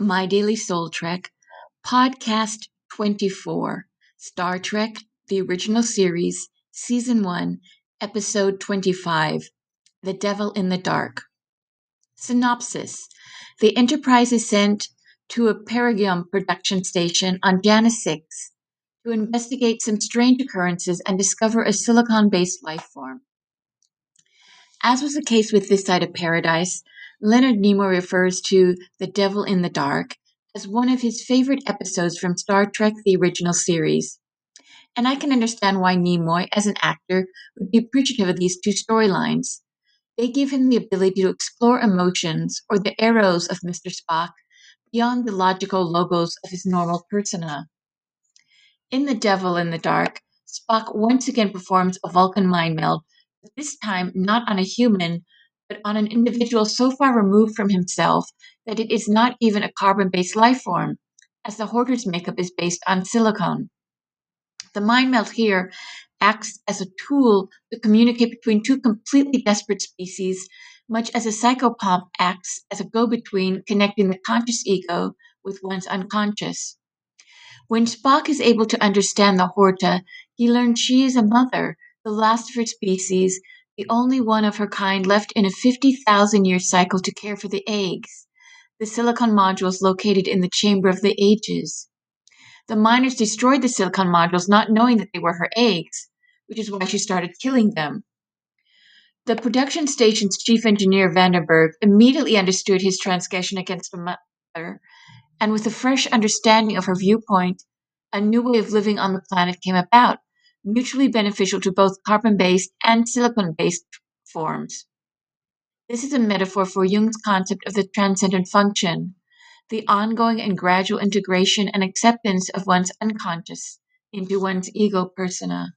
My Daily Soul Trek, Podcast 24, Star Trek, the original series, Season 1, Episode 25, The Devil in the Dark. Synopsis The Enterprise is sent to a Pergium production station on Janus 6 to investigate some strange occurrences and discover a silicon based life form. As was the case with this side of paradise, Leonard Nimoy refers to The Devil in the Dark as one of his favorite episodes from Star Trek the original series. And I can understand why Nimoy, as an actor, would be appreciative of these two storylines. They give him the ability to explore emotions or the eros of Mr. Spock beyond the logical logos of his normal persona. In The Devil in the Dark, Spock once again performs a Vulcan mind meld, but this time not on a human, but on an individual so far removed from himself that it is not even a carbon based life form, as the Horta's makeup is based on silicon. The mind meld here acts as a tool to communicate between two completely desperate species, much as a psychopomp acts as a go between connecting the conscious ego with one's unconscious. When Spock is able to understand the Horta, he learns she is a mother, the last of her species, the only one of her kind left in a 50,000 year cycle to care for the eggs, the silicon nodules located in the Chamber of the Ages. The miners destroyed the silicon nodules not knowing that they were her eggs, which is why she started killing them. The production station's chief engineer, Vandenberg, immediately understood his transgression against the mother, and with a fresh understanding of her viewpoint, a new way of living on the planet came about mutually beneficial to both carbon-based and silicon-based forms. This is a metaphor for Jung's concept of the transcendent function, the ongoing and gradual integration and acceptance of one's unconscious into one's ego persona.